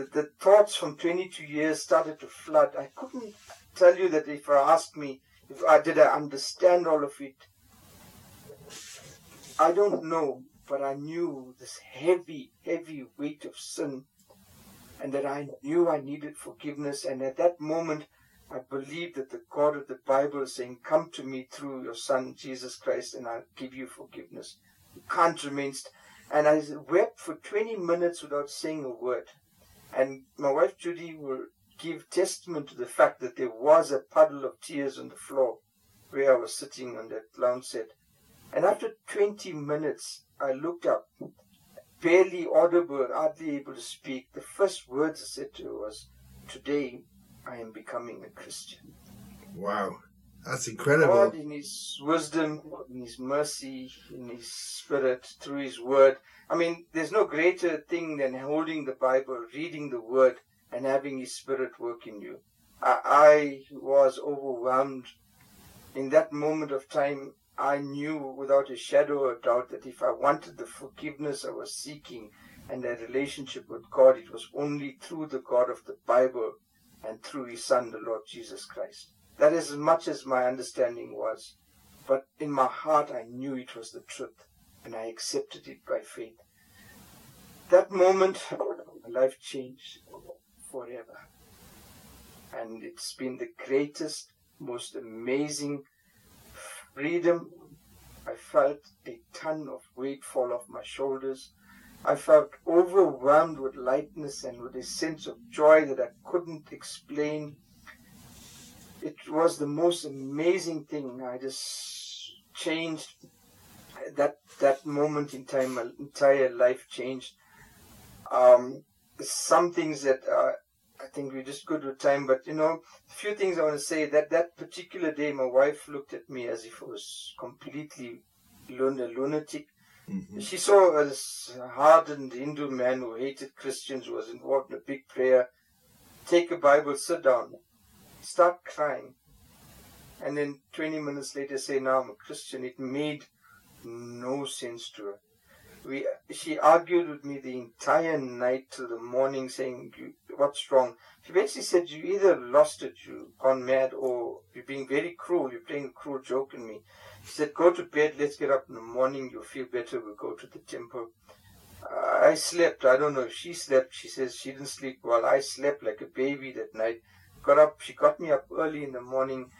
The, the thoughts from 22 years started to flood. I couldn't tell you that if I asked me, if I did I understand all of it, I don't know, but I knew this heavy, heavy weight of sin and that I knew I needed forgiveness. And at that moment, I believed that the God of the Bible is saying, Come to me through your Son, Jesus Christ, and I'll give you forgiveness. You can't remain. St-. And I wept for 20 minutes without saying a word. And my wife Judy will give testament to the fact that there was a puddle of tears on the floor where I was sitting on that lounge set. And after 20 minutes, I looked up barely audible, hardly able to speak, the first words I said to her was, Today I am becoming a Christian. Wow. That's incredible. God, in His wisdom, in His mercy, in His Spirit, through His Word. I mean, there's no greater thing than holding the Bible, reading the Word, and having His Spirit work in you. I, I was overwhelmed in that moment of time. I knew without a shadow of doubt that if I wanted the forgiveness I was seeking and that relationship with God, it was only through the God of the Bible and through His Son, the Lord Jesus Christ. That is as much as my understanding was. But in my heart, I knew it was the truth and I accepted it by faith. That moment, my life changed forever. And it's been the greatest, most amazing freedom. I felt a ton of weight fall off my shoulders. I felt overwhelmed with lightness and with a sense of joy that I couldn't explain. It was the most amazing thing. I just changed that that moment in time. My entire life changed. Um, some things that uh, I think we're just good with time, but you know, a few things I want to say. That that particular day, my wife looked at me as if I was completely lun- a lunatic. Mm-hmm. She saw a hardened Hindu man who hated Christians, who was involved in a big prayer. Take a Bible, sit down, start crying, and then 20 minutes later say, "Now I'm a Christian." It made no sense to her. We she argued with me the entire night till the morning saying what's wrong? She basically said you either lost it you gone mad or you're being very cruel you're playing a cruel joke on me. She said go to bed let's get up in the morning you'll feel better we'll go to the temple. I slept i don't know if she slept she says she didn't sleep well i slept like a baby that night got up she got me up early in the morning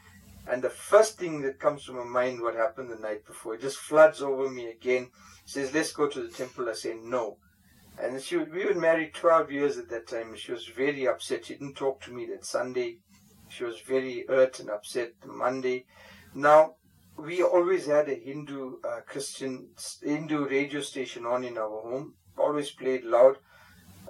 and the first thing that comes to my mind what happened the night before it just floods over me again says, let's go to the temple. I say, no. And she, we were married 12 years at that time. She was very upset. She didn't talk to me that Sunday. She was very hurt and upset Monday. Now, we always had a Hindu uh, Christian Hindu radio station on in our home. Always played loud.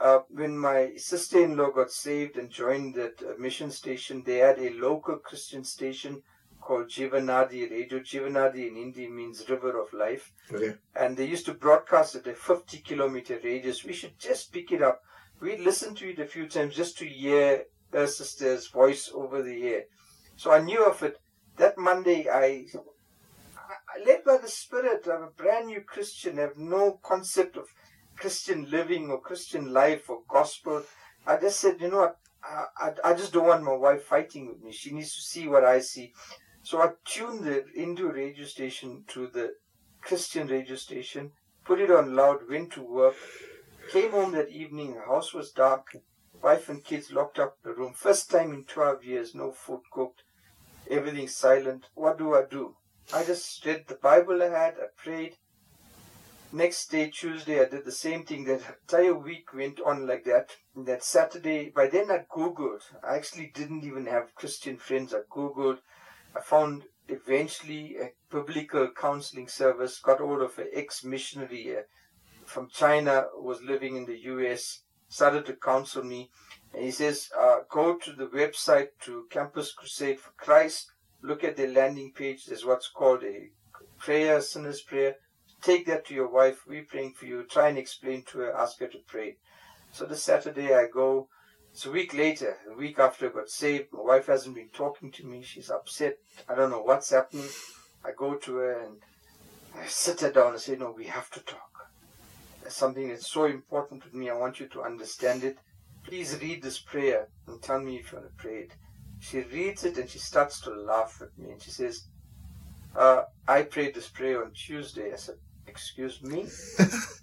Uh, when my sister-in-law got saved and joined that uh, mission station, they had a local Christian station called Jivanadi Radio. Jivanadi in Hindi means river of life. Okay. And they used to broadcast at a 50 kilometer radius. We should just pick it up. We listened to it a few times just to hear her sister's voice over the air. So I knew of it. That Monday, I, I led by the Spirit. I'm a brand new Christian. I have no concept of Christian living or Christian life or gospel. I just said, you know what? I, I, I just don't want my wife fighting with me. She needs to see what I see. So I tuned the Hindu radio station to the Christian radio station, put it on loud, went to work, came home that evening, the house was dark, wife and kids locked up the room. First time in 12 years, no food cooked, everything silent. What do I do? I just read the Bible I had, I prayed. Next day, Tuesday, I did the same thing. That entire week went on like that. And That Saturday, by then I Googled. I actually didn't even have Christian friends. I Googled I found eventually a biblical counseling service got hold of an ex-missionary uh, from China who was living in the US, started to counsel me. And he says, uh, go to the website to Campus Crusade for Christ, look at the landing page. There's what's called a prayer, sinner's prayer. Take that to your wife. We're praying for you. Try and explain to her, ask her to pray. So this Saturday I go. It's a week later, a week after I got saved. My wife hasn't been talking to me. She's upset. I don't know what's happening. I go to her and I sit her down and say, No, we have to talk. There's something that's so important to me. I want you to understand it. Please read this prayer and tell me if you want to pray it. She reads it and she starts to laugh at me and she says, uh, I prayed this prayer on Tuesday. I said, Excuse me?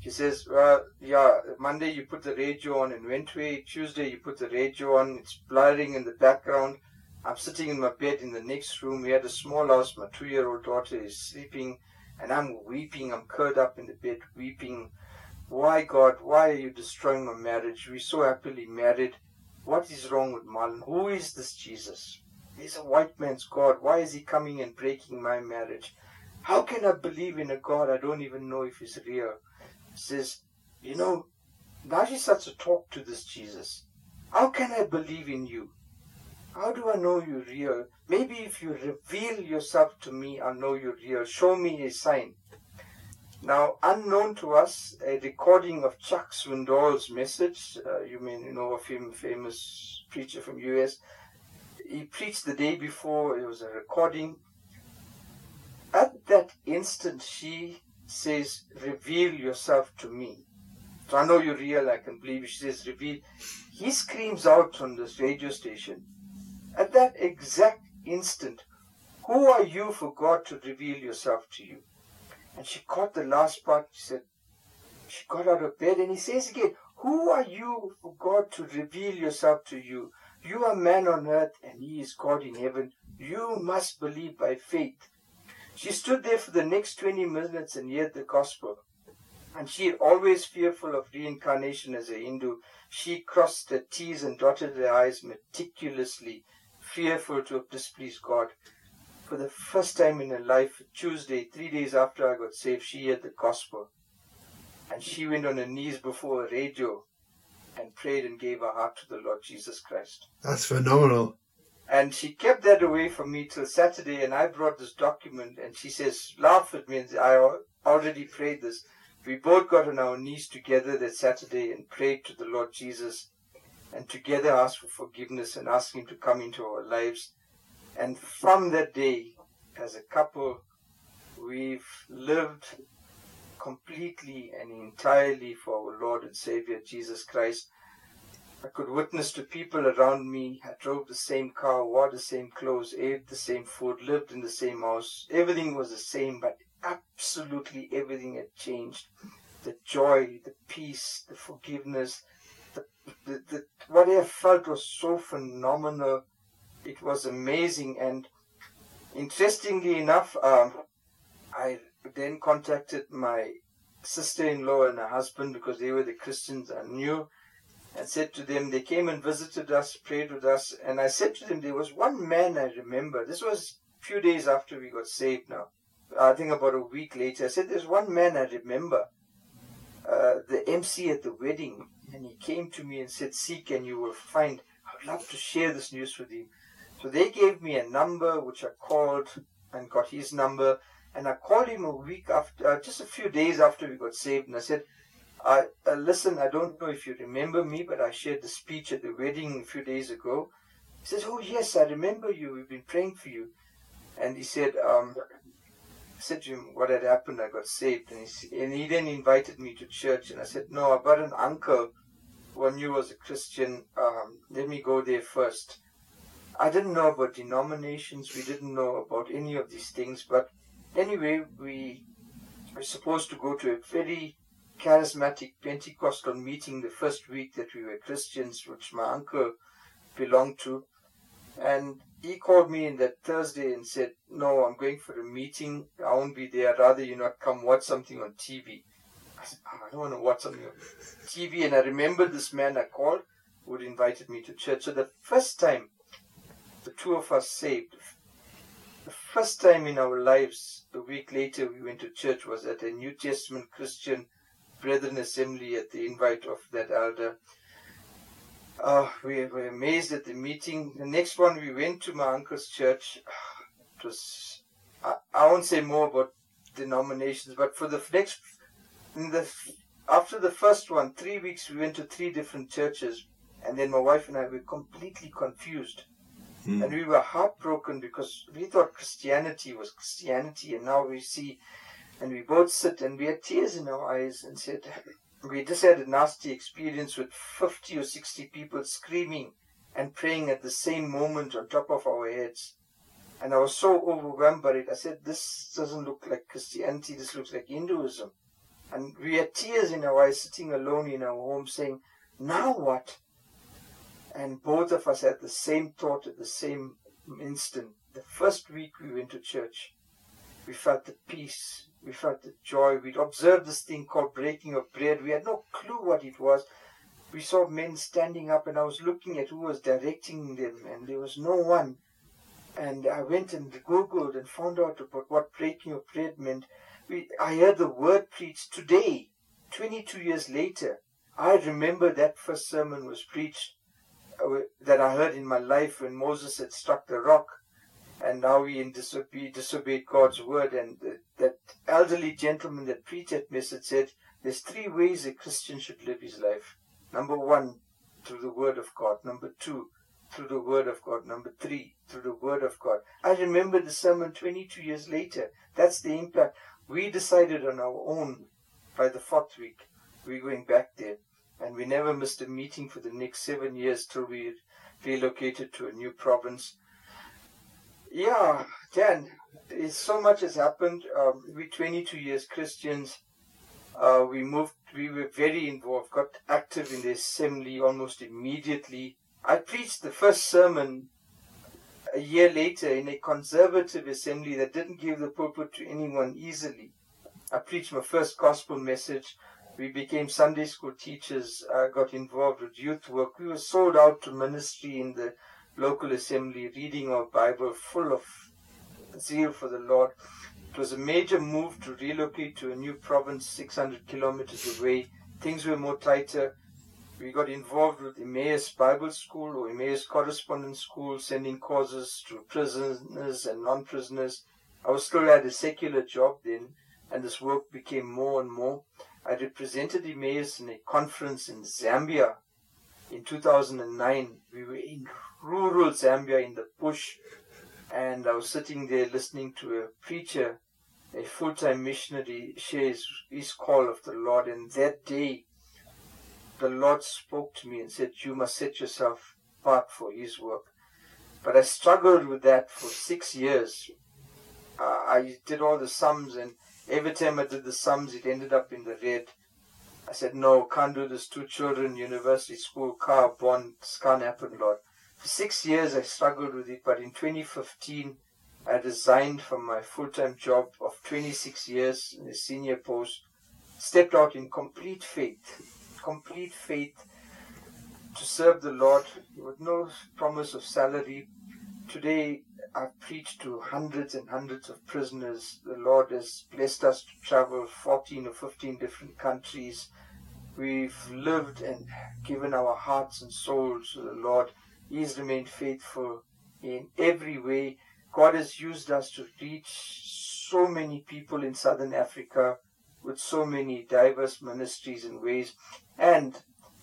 She says, well, yeah, Monday you put the radio on and went away. Tuesday you put the radio on. It's blaring in the background. I'm sitting in my bed in the next room. We had a small house. My two-year-old daughter is sleeping and I'm weeping. I'm curled up in the bed weeping. Why, God, why are you destroying my marriage? We're so happily married. What is wrong with Marlon? Who is this Jesus? He's a white man's God. Why is he coming and breaking my marriage? How can I believe in a God I don't even know if he's real? says, You know, now she starts to talk to this Jesus. How can I believe in you? How do I know you're real? Maybe if you reveal yourself to me, I'll know you're real. Show me a sign. Now, unknown to us, a recording of Chuck Swindoll's message. Uh, you may know of him, famous preacher from US. He preached the day before. It was a recording. At that instant, she says, Reveal yourself to me. So I know you're real, I can believe. She says, Reveal. He screams out from this radio station. At that exact instant, Who are you for God to reveal yourself to you? And she caught the last part. She said, She got out of bed and he says again, Who are you for God to reveal yourself to you? You are man on earth and he is God in heaven. You must believe by faith. She stood there for the next 20 minutes and heard the gospel. And she, always fearful of reincarnation as a Hindu, she crossed her T's and dotted her I's meticulously, fearful to have displeased God. For the first time in her life, Tuesday, three days after I got saved, she heard the gospel. And she went on her knees before a radio and prayed and gave her heart to the Lord Jesus Christ. That's phenomenal. And she kept that away from me till Saturday, and I brought this document, and she says, laugh at me, and I already prayed this. We both got on our knees together that Saturday and prayed to the Lord Jesus, and together asked for forgiveness and asked Him to come into our lives. And from that day, as a couple, we've lived completely and entirely for our Lord and Savior Jesus Christ. I could witness to people around me. I drove the same car, wore the same clothes, ate the same food, lived in the same house. Everything was the same, but absolutely everything had changed. The joy, the peace, the forgiveness, the, the, the, what I felt was so phenomenal. It was amazing. And interestingly enough, um, I then contacted my sister-in-law and her husband because they were the Christians I knew and said to them, they came and visited us, prayed with us, and I said to them, there was one man I remember. This was a few days after we got saved now. I think about a week later. I said, there's one man I remember, uh, the MC at the wedding, and he came to me and said, seek and you will find. I'd love to share this news with you. So they gave me a number, which I called and got his number, and I called him a week after, uh, just a few days after we got saved, and I said, I, uh, listen, I don't know if you remember me, but I shared the speech at the wedding a few days ago. He says, Oh, yes, I remember you. We've been praying for you. And he said, um, I said to him what had happened. I got saved. And he, and he then invited me to church. And I said, No, I've got an uncle who I knew was a Christian. Um, let me go there first. I didn't know about denominations. We didn't know about any of these things. But anyway, we were supposed to go to a very charismatic Pentecostal meeting the first week that we were Christians, which my uncle belonged to. And he called me in that Thursday and said, No, I'm going for a meeting. I won't be there. Rather you not come watch something on TV. I said, oh, I don't want to watch something on TV. And I remember this man I called who invited me to church. So the first time the two of us saved, the first time in our lives, a week later, we went to church, was at a New Testament Christian Brethren Assembly at the invite of that elder. Uh, we were amazed at the meeting. The next one, we went to my uncle's church. It was, I, I won't say more about denominations, but for the next, in the, after the first one, three weeks, we went to three different churches. And then my wife and I were completely confused. Mm. And we were heartbroken because we thought Christianity was Christianity, and now we see, and we both sit and we had tears in our eyes and said, we just had a nasty experience with 50 or 60 people screaming and praying at the same moment on top of our heads. And I was so overwhelmed by it. I said, This doesn't look like Christianity, this looks like Hinduism. And we had tears in our eyes sitting alone in our home saying, Now what? And both of us had the same thought at the same instant. The first week we went to church, we felt the peace, we felt the joy. We'd observed this thing called breaking of bread. We had no clue what it was. We saw men standing up, and I was looking at who was directing them, and there was no one. And I went and Googled and found out about what breaking of bread meant. We, I heard the word preached today, 22 years later. I remember that first sermon was preached uh, that I heard in my life when Moses had struck the rock and now he disobeyed, disobeyed God's word. And the, that elderly gentleman that preached that message said, There's three ways a Christian should live his life. Number one, through the word of God. Number two, through the word of God. Number three, through the word of God. I remember the sermon 22 years later. That's the impact. We decided on our own by the fourth week. We're going back there and we never missed a meeting for the next seven years till we relocated to a new province. Yeah, Dan, so much has happened. Um, we're 22 years Christians. Uh, we moved, we were very involved, got active in the assembly almost immediately. I preached the first sermon a year later in a conservative assembly that didn't give the pulpit to anyone easily. I preached my first gospel message we became Sunday school teachers, uh, got involved with youth work. We were sold out to ministry in the local assembly, reading our Bible, full of zeal for the Lord. It was a major move to relocate to a new province 600 kilometers away. Things were more tighter. We got involved with Emmaus Bible School or Emmaus Correspondence School, sending courses to prisoners and non-prisoners. I was still at a secular job then, and this work became more and more. I represented Emmaus in a conference in Zambia in 2009. We were in rural Zambia in the bush, and I was sitting there listening to a preacher, a full time missionary, share his, his call of the Lord. And that day, the Lord spoke to me and said, You must set yourself apart for His work. But I struggled with that for six years. Uh, I did all the sums and Every time I did the sums, it ended up in the red. I said, no, can't do this. Two children, university, school, car, bond. This can't happen, Lord. For six years, I struggled with it, but in 2015, I resigned from my full-time job of 26 years in a senior post, stepped out in complete faith, complete faith to serve the Lord with no promise of salary. Today, I've preached to hundreds and hundreds of prisoners. The Lord has blessed us to travel 14 or 15 different countries. We've lived and given our hearts and souls to the Lord. He's remained faithful in every way. God has used us to reach so many people in southern Africa with so many diverse ministries and ways. And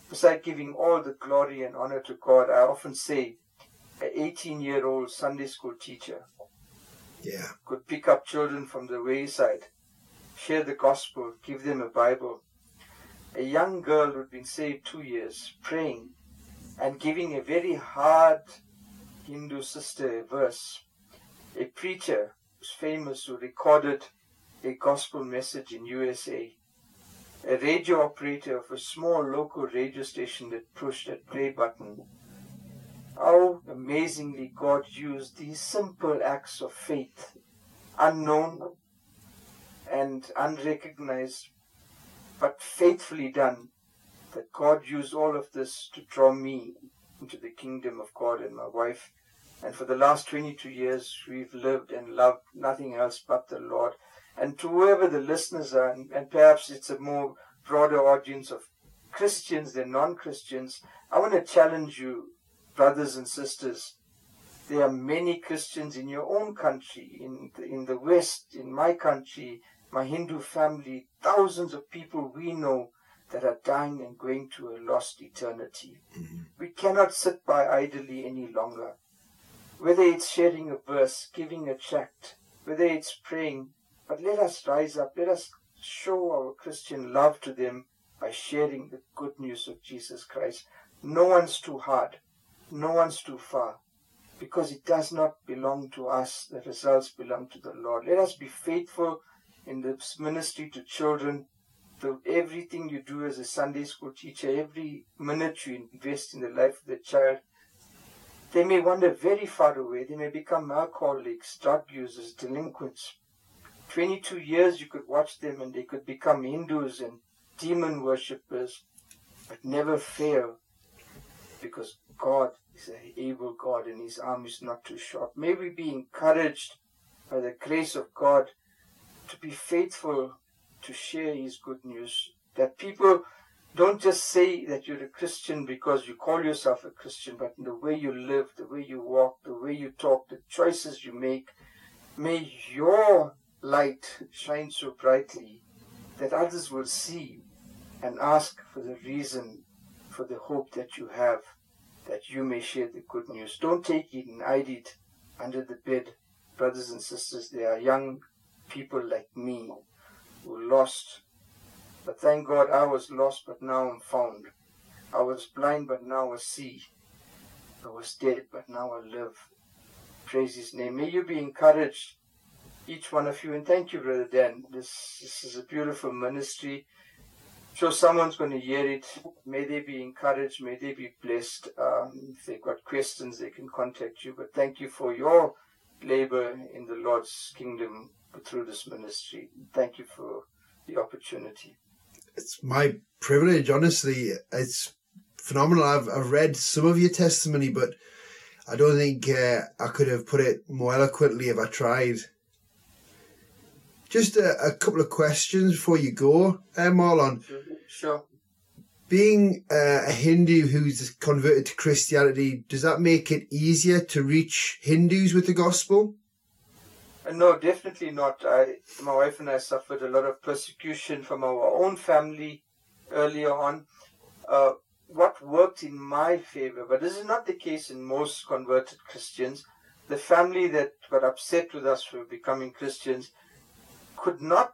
beside giving all the glory and honor to God, I often say an 18 year old Sunday school teacher yeah. could pick up children from the wayside, share the gospel, give them a Bible. A young girl who'd been saved two years, praying and giving a very hard Hindu sister a verse. A preacher who's famous who recorded a gospel message in USA. A radio operator of a small local radio station that pushed that play button how amazingly God used these simple acts of faith, unknown and unrecognized, but faithfully done, that God used all of this to draw me into the kingdom of God and my wife. And for the last 22 years, we've lived and loved nothing else but the Lord. And to whoever the listeners are, and, perhaps it's a more broader audience of Christians than non Christians, I want to challenge you, brothers and sisters. There are many Christians in your own country, in the, in the West, in my country, my Hindu family, thousands of people we know that are dying and going to a lost eternity. Mm-hmm. We cannot sit by idly any longer. Whether it's sharing a verse, giving a tract, whether it's praying, but let us rise up, let us show our Christian love to them by sharing the good news of Jesus Christ. No one's too hard, no one's too far, because it does not belong to us. The results belong to the Lord. Let us be faithful in this ministry to children. The, everything you do as a Sunday school teacher, every minute you invest in the life of the child, they may wander very far away. They may become alcoholics, drug users, delinquents. 22 years you could watch them and they could become Hindus and demon worshippers, but never fail because God is an able God and his arm is not too short. May we be encouraged by the grace of God to be faithful to share his good news. That people don't just say that you're a Christian because you call yourself a Christian, but in the way you live, the way you walk, the way you talk, the choices you make, may your light shine so brightly that others will see and ask for the reason for the hope that you have that you may share the good news. Don't take it and hide it under the bed. Brothers and sisters, there are young people like me who lost. But thank God I was lost, but now I'm found. I was blind, but now I see. I was dead, but now I live. Praise His name. May you be encouraged, each one of you. And thank you, Brother Dan. This, this is a beautiful ministry. So someone's going to hear it. May they be encouraged. May they be blessed. Um, if they've got questions, they can contact you. But thank you for your labor in the Lord's kingdom through this ministry. Thank you for the opportunity. It's my privilege, honestly. It's phenomenal. I've, I've read some of your testimony, but I don't think uh, I could have put it more eloquently if I tried. Just a, a couple of questions before you go, uh, Marlon. Sure. Being uh, a Hindu who's converted to Christianity, does that make it easier to reach Hindus with the gospel? Uh, no, definitely not. I, my wife and I suffered a lot of persecution from our own family earlier on. Uh, what worked in my favor, but this is not the case in most converted Christians. The family that got upset with us for becoming Christians could not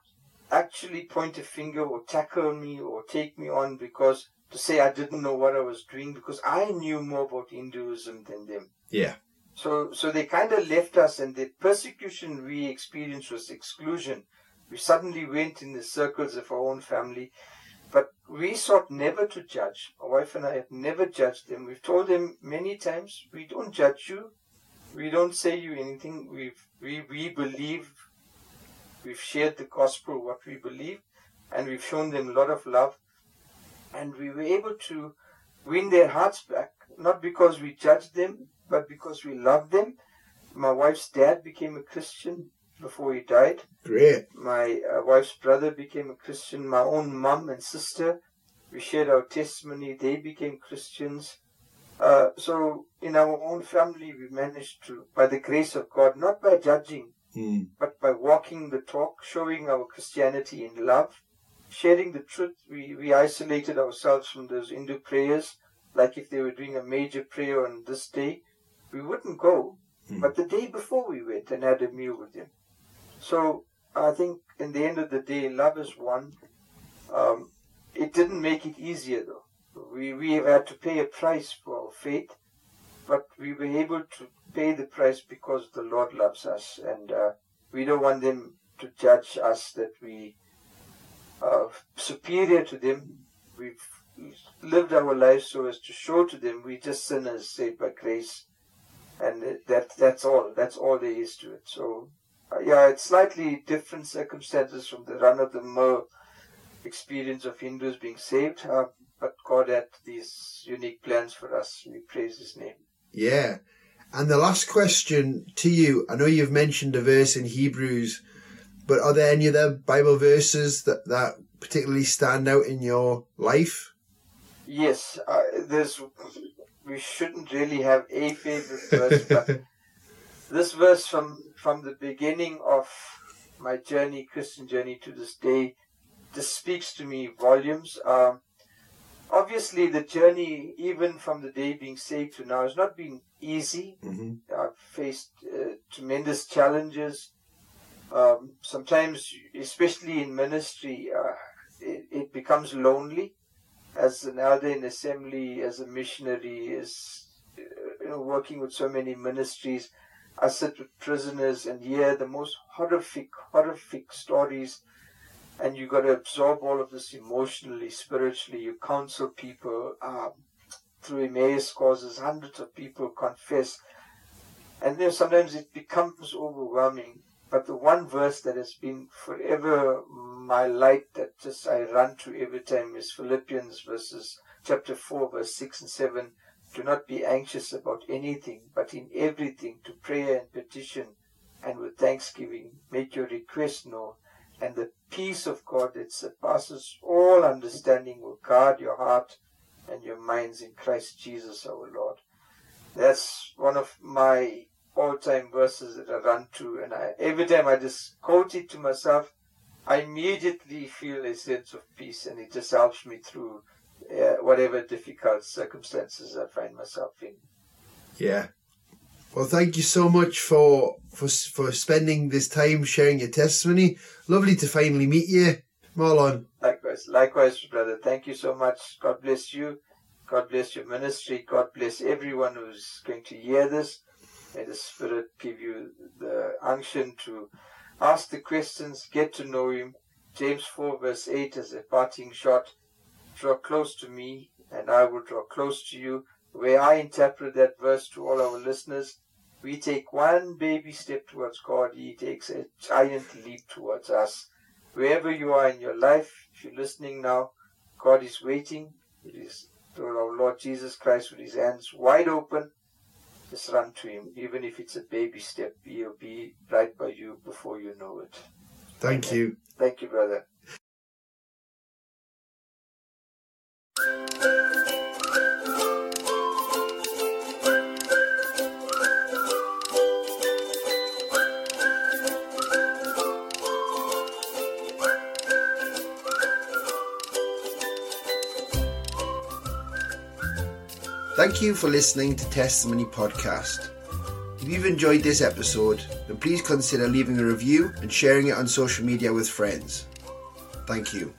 actually point a finger or tackle me or take me on because to say I didn't know what I was doing because I knew more about Hinduism than them. Yeah. So, so they kind of left us, and the persecution we experienced was exclusion. We suddenly went in the circles of our own family, but we sought never to judge. My wife and I have never judged them. We've told them many times, we don't judge you. We don't say you anything. we we, we believe, we've shared the gospel, what we believe, and we've shown them a lot of love. And we were able to win their hearts back, not because we judged them, but because we loved them. My wife's dad became a Christian before he died. Great. My uh, wife's brother became a Christian. My own mum and sister, we shared our testimony. They became Christians. Uh, so in our own family, we managed to, by the grace of God, not by judging, mm. but by walking the talk, showing our Christianity in love, sharing the truth. We, we isolated ourselves from those Hindu prayers, like if they were doing a major prayer on this day, we wouldn't go. Hmm. But the day before we went and had a meal with them. So I think in the end of the day, love is one. Um, it didn't make it easier though. We, we have had to pay a price for our faith, but we were able to pay the price because the Lord loves us and uh, we don't want them to judge us that we are superior to them. We've lived our lives so as to show to them we're just sinners saved by grace and that that's all. That's all there is to it. So, uh, yeah, it's slightly different circumstances from the run-of-the-mill experience of Hindus being saved, uh, but God had these unique plans for us. We praise His name. Yeah, And the last question to you I know you've mentioned a verse in Hebrews, but are there any other Bible verses that, that particularly stand out in your life? Yes, uh, there's. We shouldn't really have a favorite verse, but this verse from from the beginning of my journey, Christian journey to this day, this speaks to me volumes. Um, obviously, the journey, even from the day being saved to now, has not been easy. Mm-hmm. I've faced uh, tremendous challenges. Um, sometimes, especially in ministry, uh, it, it, becomes lonely. As an elder in assembly, as a missionary, as uh, you know, working with so many ministries, I sit with prisoners and hear the most horrific, horrific stories and you've got to absorb all of this emotionally, spiritually. You counsel people um, through Emmaus courses. Hundreds of people confess, and then sometimes it becomes overwhelming. But the one verse that has been forever my light that just I run to every time is Philippians verses chapter four, verse six and seven. Do not be anxious about anything, but in everything to prayer and petition and with thanksgiving make your request known and the peace of God that surpasses all understanding will guard your heart and your minds in Christ Jesus our Lord. That's one of my all-time verses that I run to, and I, every time I just quote it to myself, I immediately feel a sense of peace, and it just helps me through uh, whatever difficult circumstances I find myself in. Yeah, well, thank you so much for for for spending this time sharing your testimony. Lovely to finally meet you, Marlon. Likewise, likewise, brother. Thank you so much. God bless you. God bless your ministry. God bless everyone who's going to hear this. May the Spirit give you the unction to ask the questions, get to know Him. James 4, verse 8 is a parting shot. Draw close to me, and I will draw close to you where I interpret that verse to all our listeners, we take one baby step towards God, He takes a giant leap towards us. Wherever you are in your life, if you're listening now, God is waiting. It is to our Lord Jesus Christ with His hands wide open. Just run to Him, even if it's a baby step. He'll be right by you before you know it. Thank Amen. you. Thank you, brother. Thank you for listening to Testimony Podcast. If you've enjoyed this episode, then please consider leaving a review and sharing it on social media with friends. Thank you.